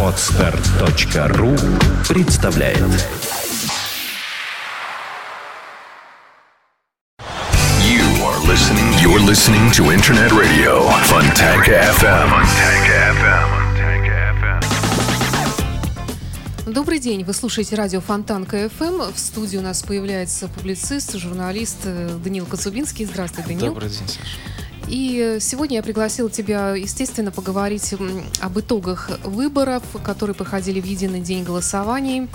Отстар.ру представляет You are listening. You're listening to Internet Radio Funtank FM. Добрый день, вы слушаете радио Фонтанка ФМ. В студии у нас появляется публицист, журналист э, Данил Коцубинский. Здравствуй, Данил. Добрый день, Саша. И сегодня я пригласила тебя, естественно, поговорить об итогах выборов, которые проходили в единый день голосований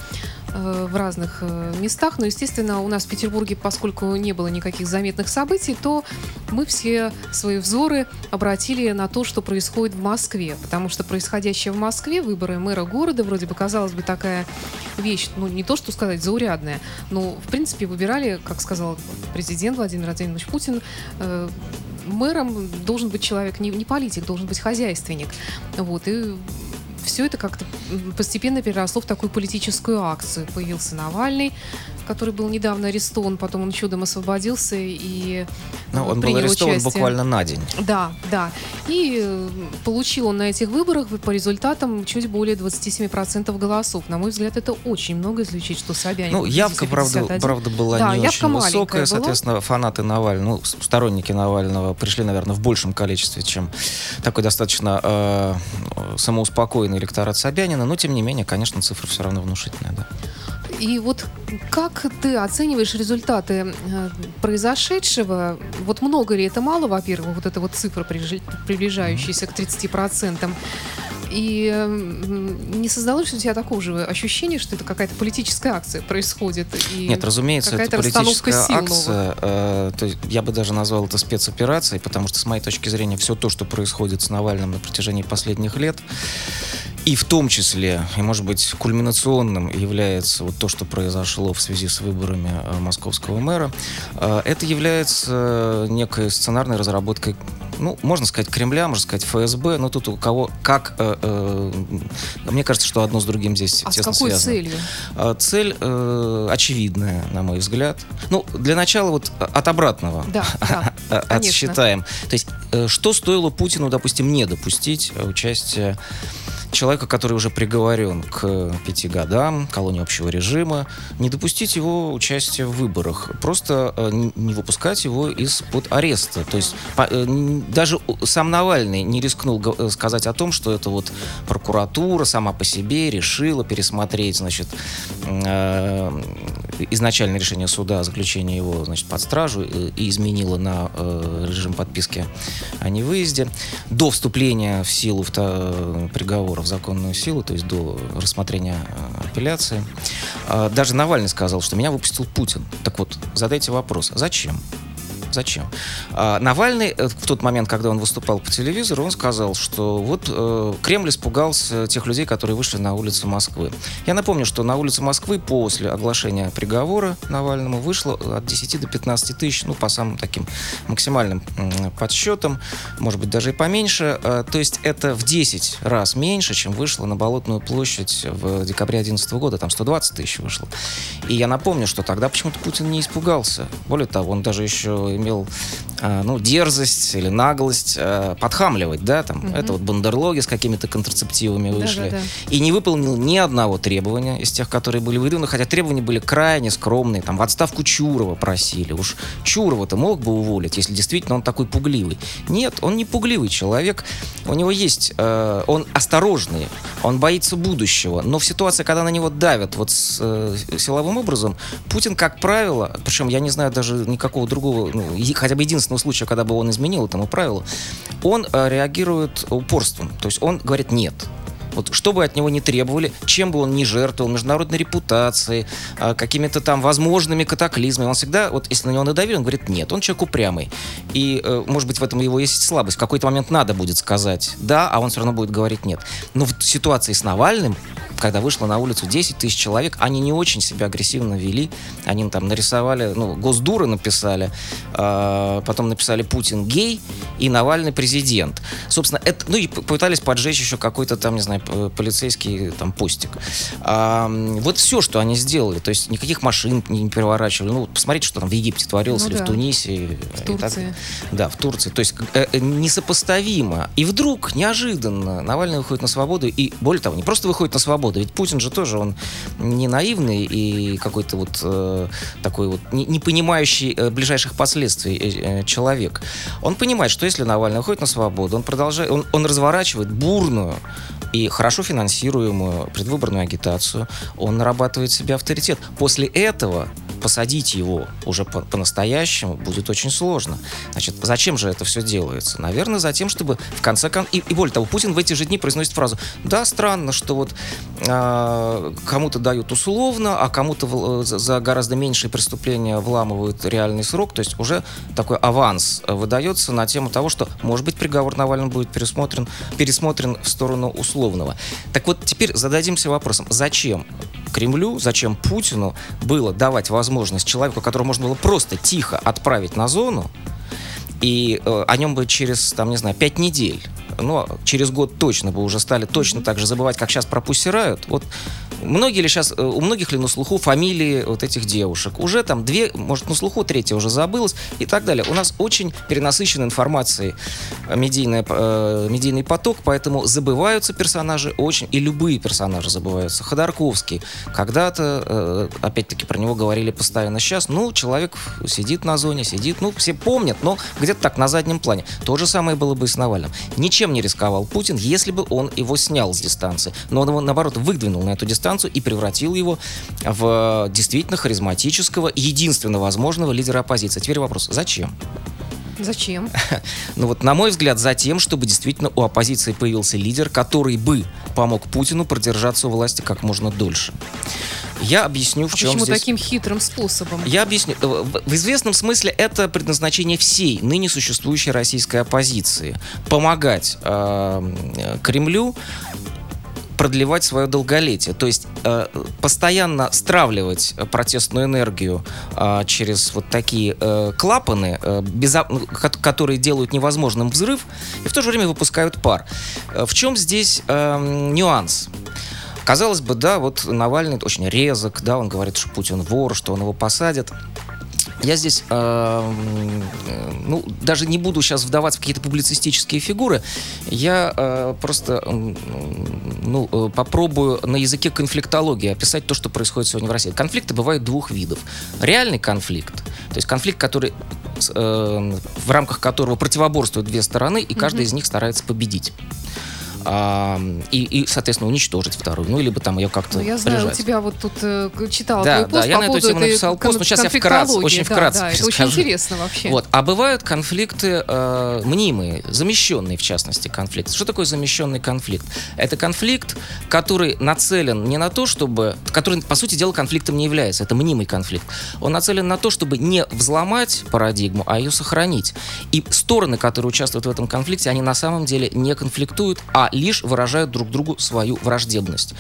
э, в разных э, местах. Но, естественно, у нас в Петербурге, поскольку не было никаких заметных событий, то мы все свои взоры обратили на то, что происходит в Москве. Потому что происходящее в Москве, выборы мэра города, вроде бы, казалось бы, такая вещь, ну, не то, что сказать, заурядная, но, в принципе, выбирали, как сказал президент Владимир Владимирович Путин, э, мэром должен быть человек, не, не политик, должен быть хозяйственник. Вот, и все это как-то постепенно переросло в такую политическую акцию. Появился Навальный, который был недавно арестован, потом он чудом освободился и Ну, э, он был арестован участие. буквально на день. Да, да. И э, получил он на этих выборах по результатам чуть более 27% голосов. На мой взгляд, это очень много, если учесть, что Собянин... Ну, явка, правда, 51. правда была Да, не явка очень высокая. была. Соответственно, фанаты Навального, ну, сторонники Навального пришли, наверное, в большем количестве, чем такой достаточно э, э, самоуспокоенный электорат Собянина. Но, тем не менее, конечно, цифра все равно внушительная. Да. И вот как ты оцениваешь результаты э, произошедшего? Вот много ли это мало, во-первых, вот эта вот цифра, приближающаяся к 30%? И не создалось у тебя такого же ощущения, что это какая-то политическая акция происходит? И Нет, разумеется, это политическая сил акция. э, то есть я бы даже назвал это спецоперацией, потому что, с моей точки зрения, все то, что происходит с Навальным на протяжении последних лет, и в том числе, и может быть кульминационным является вот то, что произошло в связи с выборами э, московского мэра, э, это является некой сценарной разработкой ну, можно сказать, Кремля, можно сказать, ФСБ, но тут у кого как... э, э, мне кажется, что одно с другим здесь А с тесно какой связано. целью? Цель э, очевидная, на мой взгляд. Ну, для начала вот э, от обратного Да, да, э, отсчитаем. То есть, э, что стоило Путину, допустим, не допустить э, участия человека, который уже приговорен к пяти годам, колонии общего режима, не допустить его участия в выборах, просто э, не выпускать его из-под ареста. То есть э, даже сам Навальный не рискнул э, сказать о том, что это вот прокуратура сама по себе решила пересмотреть, значит, изначальное решение суда о заключении его, значит, под стражу э, и изменила на э, режим подписки о невыезде. До вступления в силу приговора в законную силу, то есть до рассмотрения э, апелляции. Э, Даже Навальный сказал, что меня выпустил Путин. Так вот, задайте вопрос, зачем? Зачем? А, Навальный э, в тот момент, когда он выступал по телевизору, он сказал, что вот э, Кремль испугался тех людей, которые вышли на улицу Москвы. Я напомню, что на улице Москвы после оглашения приговора Навальному вышло от 10 до 15 тысяч, ну, по самым таким максимальным подсчетам, может быть, даже и поменьше. Э, То есть это в 10 раз меньше, чем вышло на Болотную площадь в декабре 2011 года, там 120 тысяч вышло. И я напомню, что тогда почему-то Путин не испугался. Более того, он даже еще имел а, ну, дерзость или наглость а, подхамливать, да, там, это вот бандерлоги с какими-то контрацептивами вышли. Да-да-да. И не выполнил ни одного требования из тех, которые были выдвинуты, хотя требования были крайне скромные, там, в отставку Чурова просили. Уж Чурова-то мог бы уволить, если действительно он такой пугливый. Нет, он не пугливый человек, у него есть, э, он осторожный, он боится будущего, но в ситуации, когда на него давят вот с, э, силовым образом, Путин, как правило, причем я не знаю даже никакого другого, ну, хотя бы единственного случая, когда бы он изменил этому правилу, он э, реагирует упорством, то есть он говорит «нет». Вот что бы от него не требовали, чем бы он ни жертвовал, международной репутацией, а, какими-то там возможными катаклизмами, он всегда, вот если на него надавили, он говорит нет, он человек упрямый. И, э, может быть, в этом его есть слабость. В какой-то момент надо будет сказать да, а он все равно будет говорить нет. Но в ситуации с Навальным когда вышло на улицу 10 тысяч человек, они не очень себя агрессивно вели. Они там нарисовали, ну, Госдуры написали, э, потом написали Путин гей и Навальный президент. Собственно, это, ну и пытались поджечь еще какой-то там, не знаю, полицейский там постик. А, вот все, что они сделали, то есть никаких машин не переворачивали. Ну, посмотрите, что там в Египте творилось ну, или да. в Тунисе. В Турции. Так, да, в Турции. То есть э, э, несопоставимо. И вдруг, неожиданно, Навальный выходит на свободу, и более того, не просто выходит на свободу, ведь Путин же тоже, он не наивный и какой-то вот э, такой вот не, не понимающий э, ближайших последствий э, э, человек. Он понимает, что если Навальный выходит на свободу, он продолжает, он, он разворачивает бурную и хорошо финансируемую предвыборную агитацию, он нарабатывает себе авторитет. После этого посадить его уже по- по-настоящему будет очень сложно. Значит, зачем же это все делается? Наверное, за тем, чтобы в конце концов... И, и более того, Путин в эти же дни произносит фразу «Да, странно, что вот э, кому-то дают условно, а кому-то за гораздо меньшие преступления вламывают реальный срок». То есть уже такой аванс выдается на тему того, что, может быть, приговор Навальному будет пересмотрен, пересмотрен в сторону условного. Так вот, теперь зададимся вопросом, зачем Кремлю, зачем Путину было давать возможность человеку, которого можно было просто тихо отправить на зону, и э, о нем бы через, там, не знаю, пять недель, ну, через год точно бы уже стали точно так же забывать, как сейчас про Вот многие ли сейчас, э, у многих ли на слуху фамилии вот этих девушек? Уже там две, может, на слуху третья уже забылась и так далее. У нас очень перенасыщена информацией медийная, э, медийный поток, поэтому забываются персонажи очень, и любые персонажи забываются. Ходорковский, когда-то, э, опять-таки, про него говорили постоянно сейчас, ну, человек сидит на зоне, сидит, ну, все помнят, но где-то так, на заднем плане. То же самое было бы и с Навальным. Ничем не рисковал Путин, если бы он его снял с дистанции. Но он его, наоборот, выдвинул на эту дистанцию и превратил его в действительно харизматического, единственно возможного лидера оппозиции. Теперь вопрос, зачем? Зачем? Ну вот, на мой взгляд, за тем, чтобы действительно у оппозиции появился лидер, который бы помог Путину продержаться у власти как можно дольше. Я объясню, в а чем почему здесь... таким хитрым способом? Я объясню. Э, в известном смысле это предназначение всей ныне существующей российской оппозиции. Помогать э, Кремлю продлевать свое долголетие. То есть э, постоянно стравливать протестную энергию э, через вот такие э, клапаны, э, безо... Ну, которые делают невозможным взрыв, и в то же время выпускают пар. Э, в чем здесь э, нюанс? Казалось бы, да, вот Навальный очень резок, да, он говорит, что Путин вор, что он его посадит. Я здесь, э, ну, даже не буду сейчас вдаваться в какие-то публицистические фигуры. Я э, просто, ну, э, попробую на языке конфликтологии описать то, что происходит сегодня в России. Конфликты бывают двух видов. Реальный конфликт, то есть конфликт, который э, в рамках которого противоборствуют две стороны, и каждая mm-hmm. из них старается победить а, и, и, соответственно, уничтожить вторую, ну, либо там ее как-то Ну, я знаю, прижать. у тебя вот тут э, читала да, твой пост да, я по на эту тему написал пост, но сейчас я вкратце, очень да, вкратце да, это очень интересно вообще. Вот, а бывают конфликты э, мнимые, замещенные, в частности, конфликты. Что такое замещенный конфликт? Это конфликт, который нацелен не на то, чтобы... Который, по сути дела, конфликтом не является. Это мнимый конфликт. Он нацелен на то, чтобы не взломать парадигму, а ее сохранить. И стороны, которые участвуют в этом конфликте, они на самом деле не конфликтуют, а лишь выражают друг другу свою враждебность.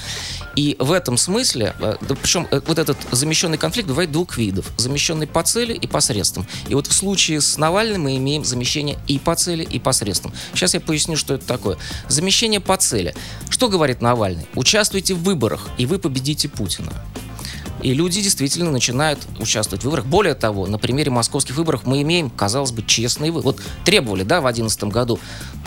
И в этом смысле, э, причем э, вот этот замещенный конфликт бывает двух видов. Замещенный по цели и по средствам. И вот в случае с Навальным мы имеем замещение и по цели, и по средствам. Сейчас я поясню, что это такое. Замещение по цели. Что говорит Навальный? Участвуйте в выборах, и вы победите Путина. И люди действительно начинают участвовать в выборах. Более того, на примере московских выборов мы имеем, казалось бы, честные выборы. Вот требовали, да, в 2011 году.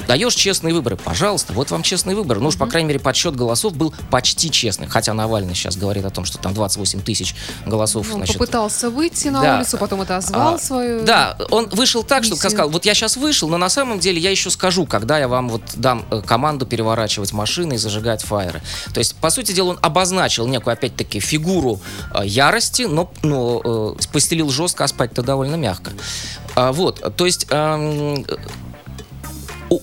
Даешь честные выборы, пожалуйста, вот вам честные выборы. Ну уж, по крайней мере, подсчет голосов был почти честный. Хотя Навальный сейчас говорит о том, что там 28 тысяч голосов. Он значит, попытался выйти на да, улицу, потом это озвал а, свою... Да, он вышел так, что сказал, вот я сейчас вышел, но на самом деле я еще скажу, когда я вам вот дам э, команду переворачивать машины и зажигать фаеры. То есть, по сути дела, он обозначил некую, опять-таки, фигуру Э, ярости, но, но э, постелил жестко, а спать-то довольно мягко. А, вот, то есть... Э,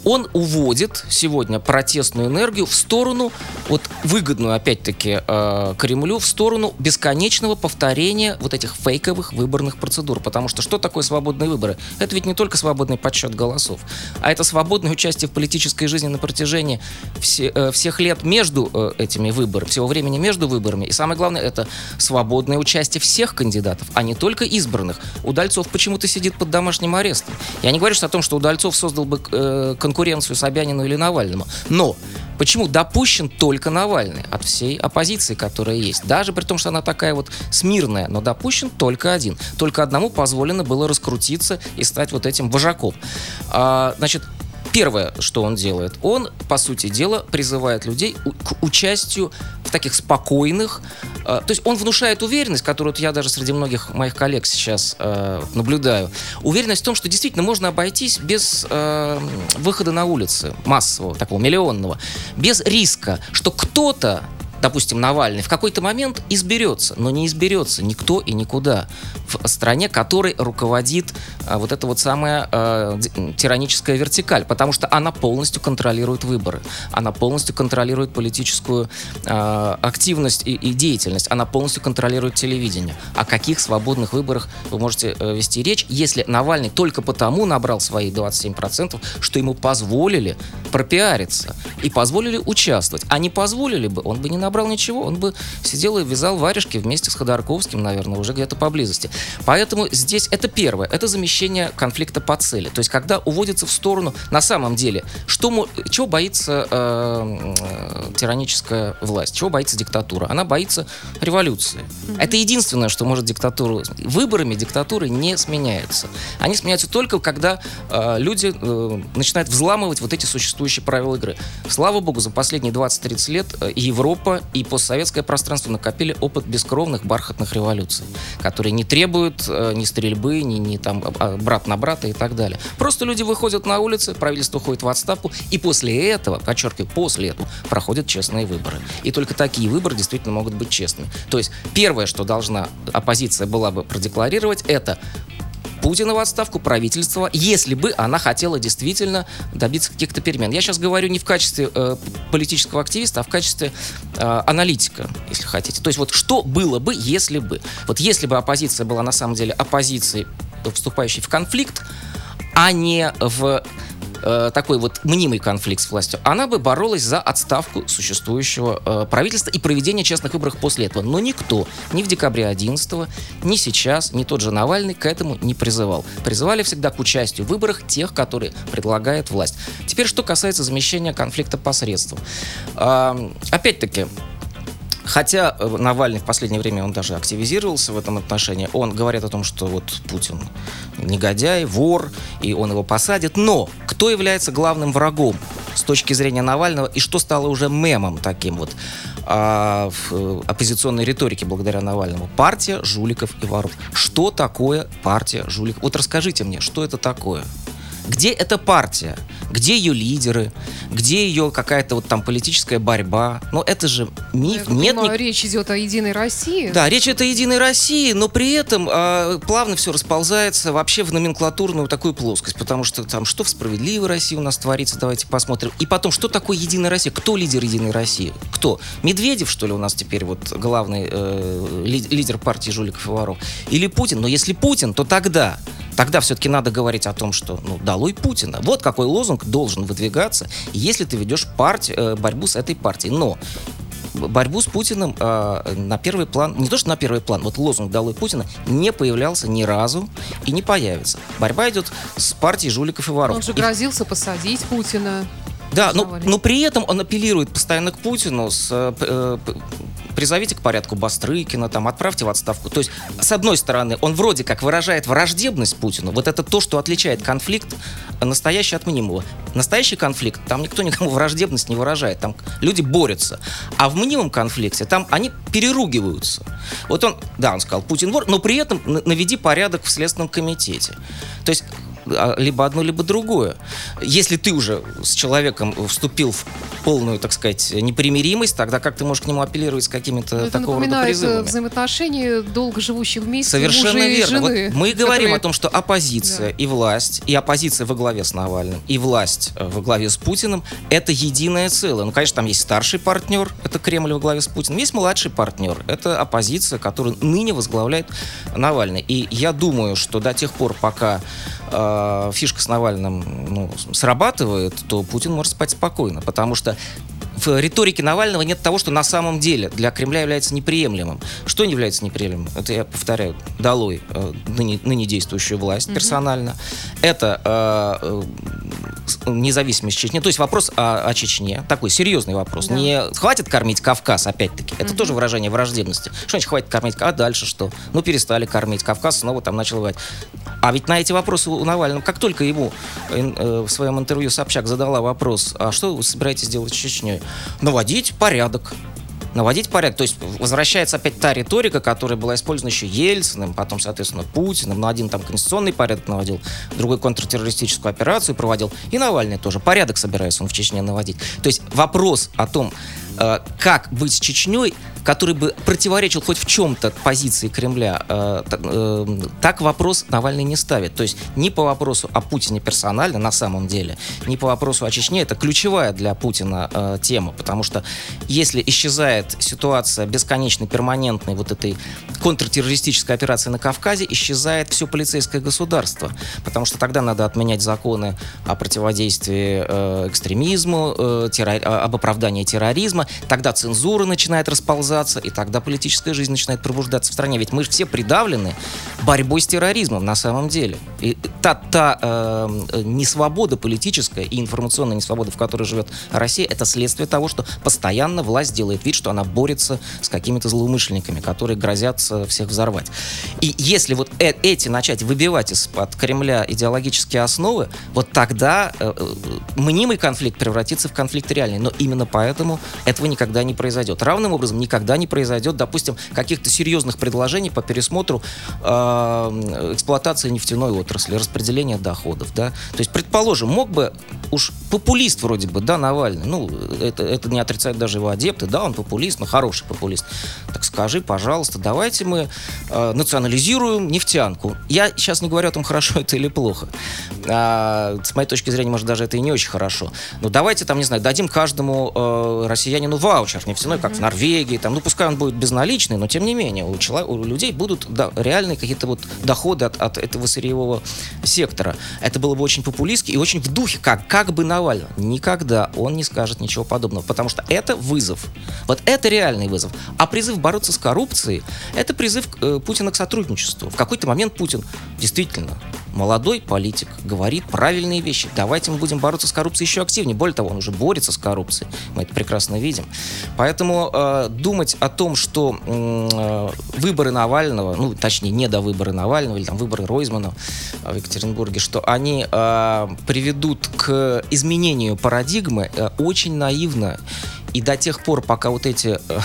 он уводит сегодня протестную энергию в сторону, вот выгодную, опять-таки, э, Кремлю, в сторону бесконечного повторения вот этих фейковых выборных процедур. Потому что что такое свободные выборы? Это ведь не только свободный подсчет голосов, а это свободное участие в политической жизни на протяжении все, э, всех лет между э, этими выборами, всего времени между выборами. И самое главное, это свободное участие всех кандидатов, а не только избранных. Удальцов почему-то сидит под домашним арестом. Я не говорю что о том, что Удальцов создал бы конкуренцию Собянину или Навальному. Но почему допущен только Навальный от всей оппозиции, которая есть? Даже при том, что она такая вот смирная, но допущен только один. Только одному позволено было раскрутиться и стать вот этим вожаком. А, значит, Первое, что он делает, он, по сути дела, призывает людей к участию таких спокойных, э, то есть он внушает уверенность, которую я даже среди многих моих коллег сейчас э, наблюдаю, уверенность в том, что действительно можно обойтись без э, выхода на улицы массового, такого миллионного, без риска, что кто-то допустим, Навальный, в какой-то момент изберется, но не изберется никто и никуда в стране, которой руководит а, вот эта вот самая а, тираническая вертикаль, потому что она полностью контролирует выборы, она полностью контролирует политическую а, активность и, и деятельность, она полностью контролирует телевидение. О каких свободных выборах вы можете а, вести речь, если Навальный только потому набрал свои 27%, что ему позволили пропиариться и позволили участвовать, а не позволили бы, он бы не набрал набрал ничего, он бы сидел и вязал варежки вместе с Ходорковским, наверное, уже где-то поблизости. Поэтому здесь это первое, это замещение конфликта по цели. То есть, когда уводится в сторону, на самом деле, что, чего боится э, э, тираническая власть, чего боится диктатура? Она боится революции. Mm-hmm. Это единственное, что может диктатуру... Выборами диктатуры не сменяются. Они сменяются только, когда э, люди э, начинают взламывать вот эти существующие правила игры. Слава богу, за последние 20-30 лет э, И постсоветское пространство накопили опыт бескровных бархатных революций, которые не требуют э, ни стрельбы, ни, ни там а, брат на брата и так далее. Просто люди выходят на улицы, правительство уходит в отставку, и после этого, подчеркиваю, после этого проходят честные выборы. И только такие выборы действительно могут быть честными. То есть первое, что должна оппозиция была бы продекларировать, это Путина в отставку, правительство, если бы она хотела действительно добиться каких-то перемен. Я сейчас говорю не в качестве э, политического активиста, а в качестве э, аналитика, если хотите. То есть вот что было бы, если бы. Вот если бы оппозиция была на самом деле оппозицией, вступающей в конфликт, а не в э, такой вот мнимый конфликт с властью, она бы боролась за отставку существующего э, правительства и проведение честных выборов после этого. Но никто ни в декабре 11 ни сейчас, ни тот же Навальный к этому не призывал. Призывали всегда к участию в выборах тех, которые предлагает власть. Теперь, что касается замещения конфликта посредством. Э, опять-таки, Хотя э, Навальный в последнее время, он даже активизировался в этом отношении. Он говорит о том, что вот Путин негодяй, вор, и он его посадит. Но кто является главным врагом с точки зрения Навального и что стало уже мемом таким вот а, в э, оппозиционной риторике благодаря Навальному? Партия жуликов и воров. Что такое партия жуликов? Вот расскажите мне, что это такое? Где эта партия? Где ее лидеры? Где ее какая-то вот там политическая борьба? Но это же миф. Я Нет понимаю, ни... речь идет о Единой России. Да, речь идет о Единой России, но при этом э, плавно все расползается вообще в номенклатурную такую плоскость, потому что там что в справедливой России у нас творится, давайте посмотрим. И потом, что такое Единая Россия? Кто лидер Единой России? Кто? Медведев, что ли, у нас теперь вот главный э, лидер партии жуликов и воров? Или Путин? Но если Путин, то тогда тогда все-таки надо говорить о том, что ну, долой Путина. Вот какой лозунг должен выдвигаться, если ты ведешь партию, э, борьбу с этой партией. Но борьбу с Путиным э, на первый план, не то что на первый план, вот лозунг «Долой Путина» не появлялся ни разу и не появится. Борьба идет с партией жуликов и воров. Он же грозился и... посадить Путина. Да, но, но при этом он апеллирует постоянно к Путину с э, э призовите к порядку Бастрыкина, там, отправьте в отставку. То есть, с одной стороны, он вроде как выражает враждебность Путину. Вот это то, что отличает конфликт настоящий от мнимого. Настоящий конфликт, там никто никому враждебность не выражает, там люди борются. А в мнимом конфликте, там они переругиваются. Вот он, да, он сказал, Путин вор, но при этом наведи порядок в Следственном комитете. То есть либо одно, либо другое. Если ты уже с человеком вступил в полную, так сказать, непримиримость, тогда как ты можешь к нему апеллировать с какими-то Ну, Это такого рода э, призывами? взаимоотношения долго живущих вместе Совершенно мужа и верно. Вот жены, мы говорим которые- о том, что оппозиция и власть, и оппозиция во главе с Навальным, и власть э, во главе с Путиным — это единое целое. Ну, конечно, там есть старший партнер, это Кремль во главе с Путиным, есть младший партнер, это оппозиция, которую ныне возглавляет Навальный. И я думаю, что до тех пор, пока э, фишка с Навальным ну, срабатывает, то Путин может спать спокойно, потому что в риторике Навального нет того, что на самом деле для Кремля является неприемлемым. Что не является неприемлемым? Это, я повторяю, долой э, ныне, ныне действующую власть персонально. Это э, э, независимость Чечни. То есть вопрос о, о Чечне. Такой серьезный вопрос. Да. Не хватит кормить Кавказ, опять-таки. Это тоже выражение враждебности. Что значит хватит кормить? А дальше что? Ну, перестали кормить. Кавказ снова там начал воевать. А ведь на эти вопросы у Навального, как только ему э, э, в своем интервью Собчак задала вопрос, а что вы собираетесь делать с Чечней? Наводить порядок. Наводить порядок. То есть возвращается опять та риторика, которая была использована еще Ельциным, потом, соответственно, Путиным. Но один там конституционный порядок наводил, другой контртеррористическую операцию проводил. И Навальный тоже. Порядок собирается он в Чечне наводить. То есть вопрос о том, э, как быть с Чечней, который бы противоречил хоть в чем-то позиции Кремля, э, э, так вопрос Навальный не ставит. То есть ни по вопросу о Путине персонально, на самом деле, ни по вопросу о Чечне, это ключевая для Путина э, тема, потому что если исчезает ситуация бесконечной, перманентной вот этой контртеррористической операции на Кавказе, исчезает все полицейское государство, потому что тогда надо отменять законы о противодействии э, экстремизму, э, террор- об оправдании терроризма, тогда цензура начинает расползаться, и тогда политическая жизнь начинает пробуждаться в стране. Ведь мы же все придавлены борьбой с терроризмом на самом деле. И та, та э, несвобода политическая и информационная несвобода, в которой живет Россия, это следствие того, что постоянно власть делает вид, что она борется с какими-то злоумышленниками, которые грозятся всех взорвать. И если вот э- эти начать выбивать из-под Кремля идеологические основы, вот тогда э, э, мнимый конфликт превратится в конфликт реальный. Но именно поэтому этого никогда не произойдет. Равным образом никогда не произойдет, допустим, каких-то серьезных предложений по пересмотру э, эксплуатации нефтяной отрасли, распределения доходов. Да? То есть, предположим, мог бы уж популист вроде бы, да, Навальный, ну, это, это не отрицает даже его адепты, да, он популист, но хороший популист. Так скажи, пожалуйста, давайте мы э, национализируем нефтянку. Я сейчас не говорю о том, хорошо это или плохо. А, с моей точки зрения, может, даже это и не очень хорошо. Но давайте там, не знаю, дадим каждому э, россиянину ваучер нефтяной, как в Норвегии, там, ну, пускай он будет безналичный, но тем не менее, у, чело- у людей будут да, реальные какие-то вот доходы от, от этого сырьевого сектора. Это было бы очень популистски и очень в духе, как, как бы Навального. Никогда он не скажет ничего подобного, потому что это вызов. Вот это реальный вызов. А призыв бороться с коррупцией, это призыв э, Путина к сотрудничеству. В какой-то момент Путин действительно молодой политик, говорит правильные вещи. Давайте мы будем бороться с коррупцией еще активнее. Более того, он уже борется с коррупцией. Мы это прекрасно видим. Поэтому э, думать о том, что э, выборы Навального, ну, точнее, не до выборы Навального или там выборы Ройзмана в Екатеринбурге, что они э, приведут к изменению парадигмы, э, очень наивно. И до тех пор, пока вот эти, э,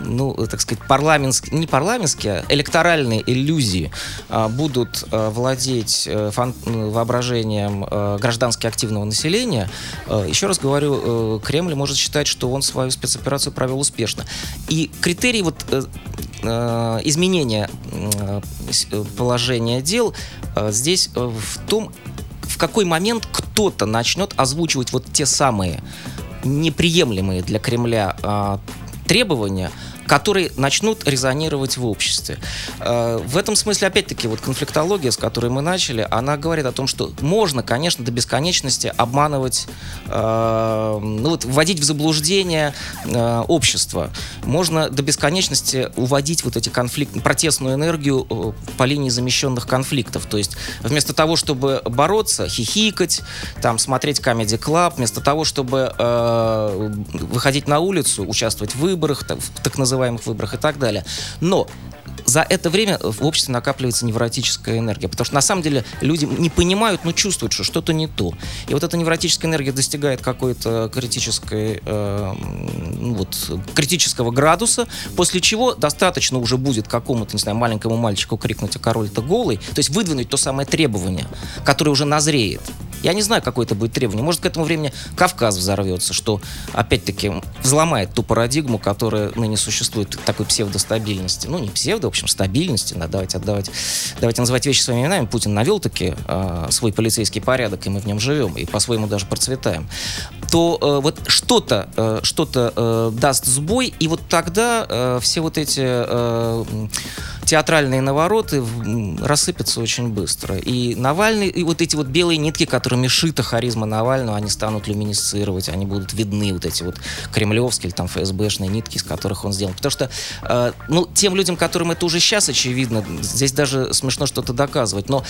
ну, так сказать, парламентские, не парламентские, а электоральные иллюзии э, будут э, владеть э, фан- воображением э, граждански активного населения, э, еще раз говорю, Кремль может считать, что он свою спецоперацию провел успешно. И критерий вот изменения положения дел здесь в том, в какой момент кто-то начнет озвучивать вот те самые неприемлемые для Кремля а, требования, которые начнут резонировать в обществе. Э, В этом смысле, опять-таки, вот конфликтология, с которой мы начали, она говорит о том, что можно, конечно, до бесконечности обманывать, э, ну вот, вводить в заблуждение э, общество. Можно до бесконечности уводить вот эти конфликты, протестную энергию по линии замещенных конфликтов. То есть вместо того, чтобы бороться, хихикать, там, смотреть Comedy Club, вместо того, чтобы выходить на улицу, участвовать в выборах, в так называемых выборах и так далее. Но за это время в обществе накапливается невротическая энергия, потому что на самом деле люди не понимают, но чувствуют, что что-то не то. И вот эта невротическая энергия достигает какой-то критической, э, вот, критического градуса, после чего достаточно уже будет какому-то, не знаю, маленькому мальчику крикнуть, а король-то голый, то есть выдвинуть то самое требование, которое уже назреет. Я не знаю, какое это будет требование. Может, к этому времени Кавказ взорвется, что, опять-таки, взломает ту парадигму, которая ныне существует, такой псевдостабильности. Ну, не псевдо, в общем, стабильности. Да, давайте отдавать, давайте называть вещи своими именами. Путин навел таки э, свой полицейский порядок, и мы в нем живем, и по-своему даже процветаем то э, вот что-то э, что-то э, даст сбой, и вот тогда э, все вот эти э, театральные навороты рассыпятся очень быстро. И Навальный, и вот эти вот белые нитки, которыми шита харизма Навального, они станут люминесцировать, они будут видны, вот эти вот кремлевские или там ФСБшные нитки, из которых он сделан. Потому что, э, ну, тем людям, которым это уже сейчас очевидно, здесь даже смешно что-то доказывать, но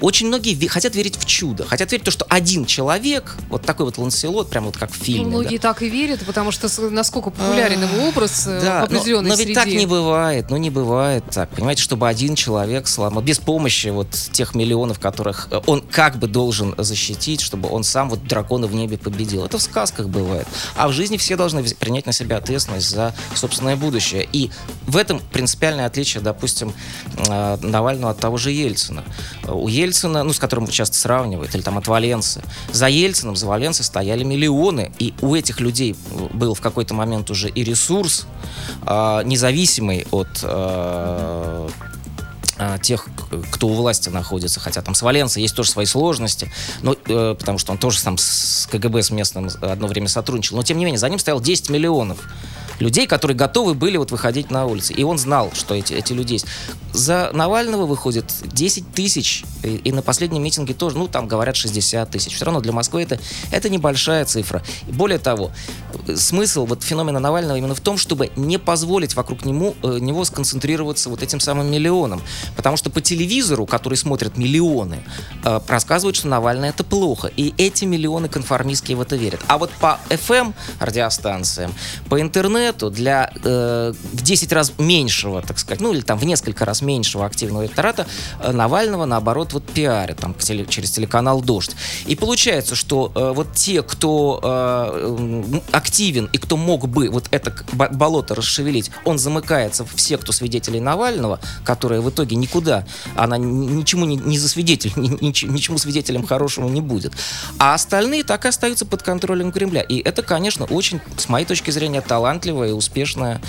очень многие хотят верить в чудо, хотят верить в то, что один человек, вот такой вот Ланселот, прям вот как в фильме. Ну, многие да. так и верят, потому что насколько популярен его образ э, да, в определенной но, но ведь так не бывает, ну не бывает так, понимаете, чтобы один человек сломал, без помощи вот тех миллионов, которых э, он как бы должен защитить, чтобы он сам вот дракона в небе победил. Это в сказках бывает. А в жизни все должны принять на себя ответственность за собственное будущее. И в этом принципиальное отличие, допустим, э, Навального от того же Ельцина. У Ельцина, ну, с которым часто сравнивают, или там от Валенсы. За Ельцином, за Валенсой стояли миллионы, и у этих людей был в какой-то момент уже и ресурс, э, независимый от э, тех, кто у власти находится, хотя там с есть тоже свои сложности, но, э, потому что он тоже там с КГБ с местным одно время сотрудничал, но тем не менее за ним стоял 10 миллионов людей, которые готовы были вот выходить на улицы. И он знал, что эти, эти люди есть. За Навального выходит 10 тысяч, и, и на последнем митинге тоже, ну, там говорят 60 тысяч. Все равно для Москвы это, это небольшая цифра. Более того, смысл вот феномена Навального именно в том, чтобы не позволить вокруг нему, э, него сконцентрироваться вот этим самым миллионом. Потому что по телевизору, который смотрят миллионы, э, рассказывают, что Навальный это плохо. И эти миллионы конформистские в это верят. А вот по FM радиостанциям, по интернету, интернету для э, в 10 раз меньшего, так сказать, ну или там в несколько раз меньшего активного электората э, Навального, наоборот, вот пиарят там теле, через телеканал «Дождь». И получается, что э, вот те, кто э, активен и кто мог бы вот это болото расшевелить, он замыкается в секту свидетелей Навального, которая в итоге никуда, она ничему не, не засвидетель, ни, ничему свидетелем хорошему не будет. А остальные так и остаются под контролем Кремля. И это, конечно, очень, с моей точки зрения, талантливо красивая и успешная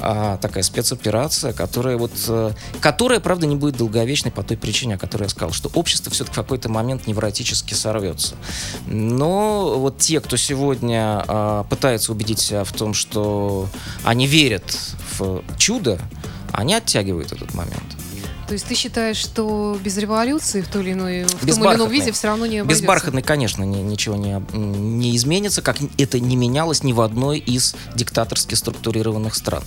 а, такая спецоперация, которая вот, а, которая, правда, не будет долговечной по той причине, о которой я сказал, что общество все-таки в какой-то момент невротически сорвется. Но вот те, кто сегодня а, пытается убедить себя в том, что они верят в чудо, они оттягивают этот момент. То есть ты считаешь, что без революции в, той или иной, в том или ином виде все равно не обойдется? Безбархатный, конечно, ни, ничего не, не изменится, как это не менялось ни в одной из диктаторски структурированных стран.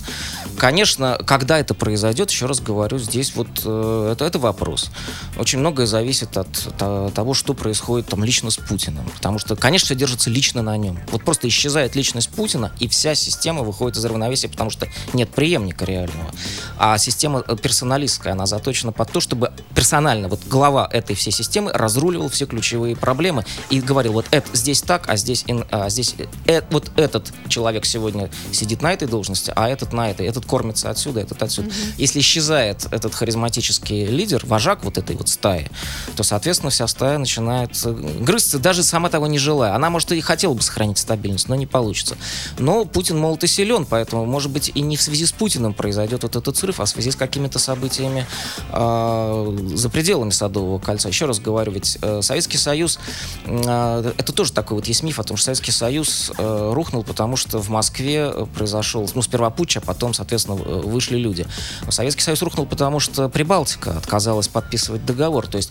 Конечно, когда это произойдет, еще раз говорю, здесь вот э, это, это вопрос. Очень многое зависит от, от того, что происходит там лично с Путиным. Потому что, конечно, все держится лично на нем. Вот просто исчезает личность Путина, и вся система выходит из равновесия, потому что нет преемника реального. А система э, персоналистская, она зато заточена под то, чтобы персонально вот глава этой всей системы разруливал все ключевые проблемы и говорил, вот это здесь так, а здесь, а здесь э, вот этот человек сегодня сидит на этой должности, а этот на этой, этот кормится отсюда, этот отсюда. Mm-hmm. Если исчезает этот харизматический лидер, вожак вот этой вот стаи, то, соответственно, вся стая начинает э, грызться, даже сама того не желая. Она, может, и хотела бы сохранить стабильность, но не получится. Но Путин молод и силен, поэтому, может быть, и не в связи с Путиным произойдет вот этот срыв, а в связи с какими-то событиями э, за пределами Садового кольца. Еще раз говорю, ведь э, Советский Союз, э, это тоже такой вот есть миф о том, что Советский Союз э, рухнул, потому что в Москве произошел, ну, сперва путч, а потом, соответственно, вышли люди. Советский Союз рухнул, потому что Прибалтика отказалась подписывать договор. То есть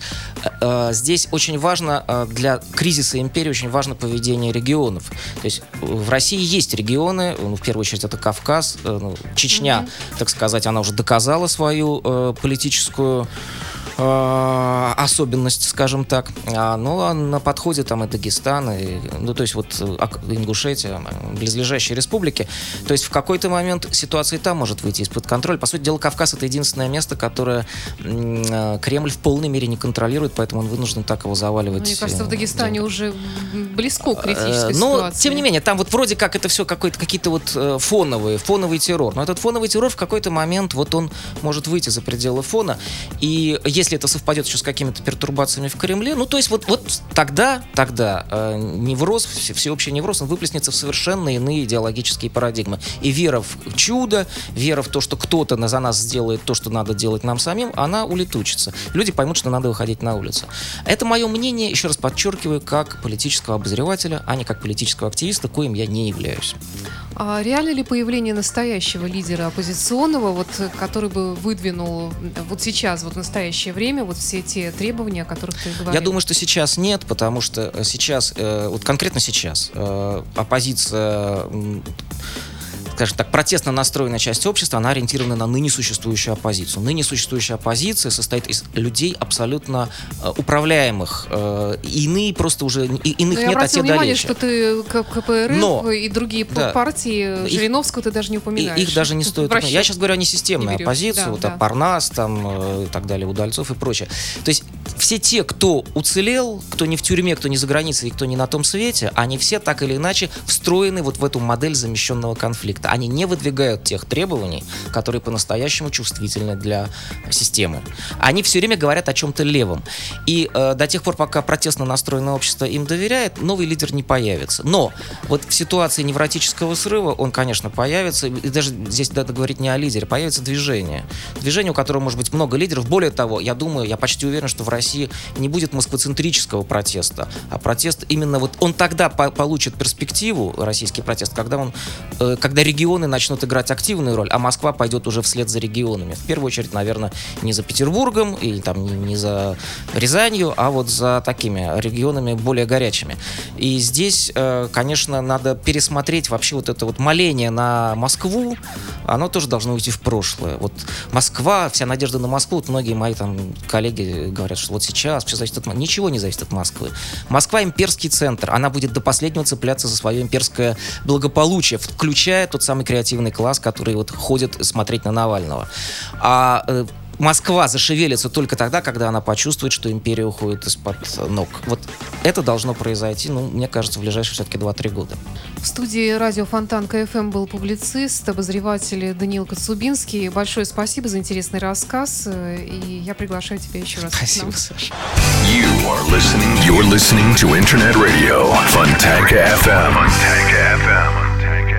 э, здесь очень важно э, для кризиса империи очень важно поведение регионов. То есть в России есть регионы, ну, в первую очередь это Кавказ, э, ну, Чечня, mm-hmm. так сказать, она уже доказала свою э, политическую политическую э, особенность, скажем так. А, ну, а на подходе там и Дагестан, и, ну, то есть вот э, Ингушетия, близлежащие республики. То есть в какой-то момент ситуация и там может выйти из-под контроля. По сути дела, Кавказ — это единственное место, которое э, Кремль в полной мере не контролирует, поэтому он вынужден так его заваливать. Мне кажется, в Дагестане уже близко к критической Но, ситуации. тем не менее, там вот вроде как это все какие-то вот фоновые, фоновый террор. Но этот фоновый террор в какой-то момент вот он может выйти за пределы фона. И если это совпадет еще с какими-то пертурбациями в Кремле, ну, то есть вот, вот тогда, тогда э, невроз, все- всеобщий невроз, он выплеснется в совершенно иные идеологические парадигмы. И вера в чудо, вера в то, что кто-то на- за нас сделает то, что надо делать нам самим, она улетучится. Люди поймут, что надо выходить на улицу. Это мое мнение, еще раз подчеркиваю, как политического обозревателя, а не как политического активиста, коим я не являюсь. А реально ли появление настоящего лидера оппозиционного, вот, который бы выдвинул вот сейчас, вот в настоящее время, вот все те требования, о которых ты говорил? Я думаю, что сейчас нет, потому что э, сейчас, э, вот конкретно сейчас, э, оппозиция, скажем так, протестно настроенная часть общества, она ориентирована на ныне существующую оппозицию. Ныне существующая оппозиция состоит из людей абсолютно э, управляемых. э, иные просто уже, и- иных Но я нет, а те внимание, далече. что ты КПРФ Но, и другие да. партии, Их- Жириновского ты даже не упоминаешь. их даже не стоит. В расчет. Я сейчас говорю о несистемной не оппозиции, Да, вот да. Парнас там э, и так далее, Удальцов и прочее. То есть все те, кто уцелел, кто не в тюрьме, кто не за границей и кто не на том свете, они все так или иначе встроены вот в эту модель замещенного конфликта. Они не выдвигают тех требований, которые по-настоящему чувствительны для системы. Они все время говорят о чем-то левом. И э, до тех пор, пока протестно настроенное общество им доверяет, новый лидер не появится. Но вот в ситуации невротического срыва он, конечно, появится. И даже здесь надо говорить не о лидере, появится движение. Движение, у которого может быть много лидеров. Более того, я думаю, я почти уверен, что в России не будет москвоцентрического протеста, а протест именно вот он тогда по- получит перспективу, российский протест, когда он, э, когда регионы начнут играть активную роль, а Москва пойдет уже вслед за регионами. В первую очередь, наверное, не за Петербургом или там не, не за Рязанью, а вот за такими регионами более горячими. И здесь, э, конечно, надо пересмотреть вообще вот это вот моление на Москву, оно тоже должно уйти в прошлое. Вот Москва, вся надежда на Москву, вот многие мои там коллеги говорят, что сейчас все зависит от Мо- Ничего не зависит от Москвы. Москва имперский центр, она будет до последнего цепляться за свое имперское благополучие, включая тот самый креативный класс, который вот ходит смотреть на Навального. А э, Москва зашевелится только тогда, когда она почувствует, что империя уходит из-под ног. Вот это должно произойти, ну, мне кажется, в ближайшие все-таки 2-3 года. В студии радио Фонтан КФМ был публицист, обозреватель Даниил Коцубинский. Большое спасибо за интересный рассказ, э, и я приглашаю тебя еще раз. Спасибо. Саша. You are listening. You're listening to Internet Radio, Funtank FM. Funtank FM. Funtank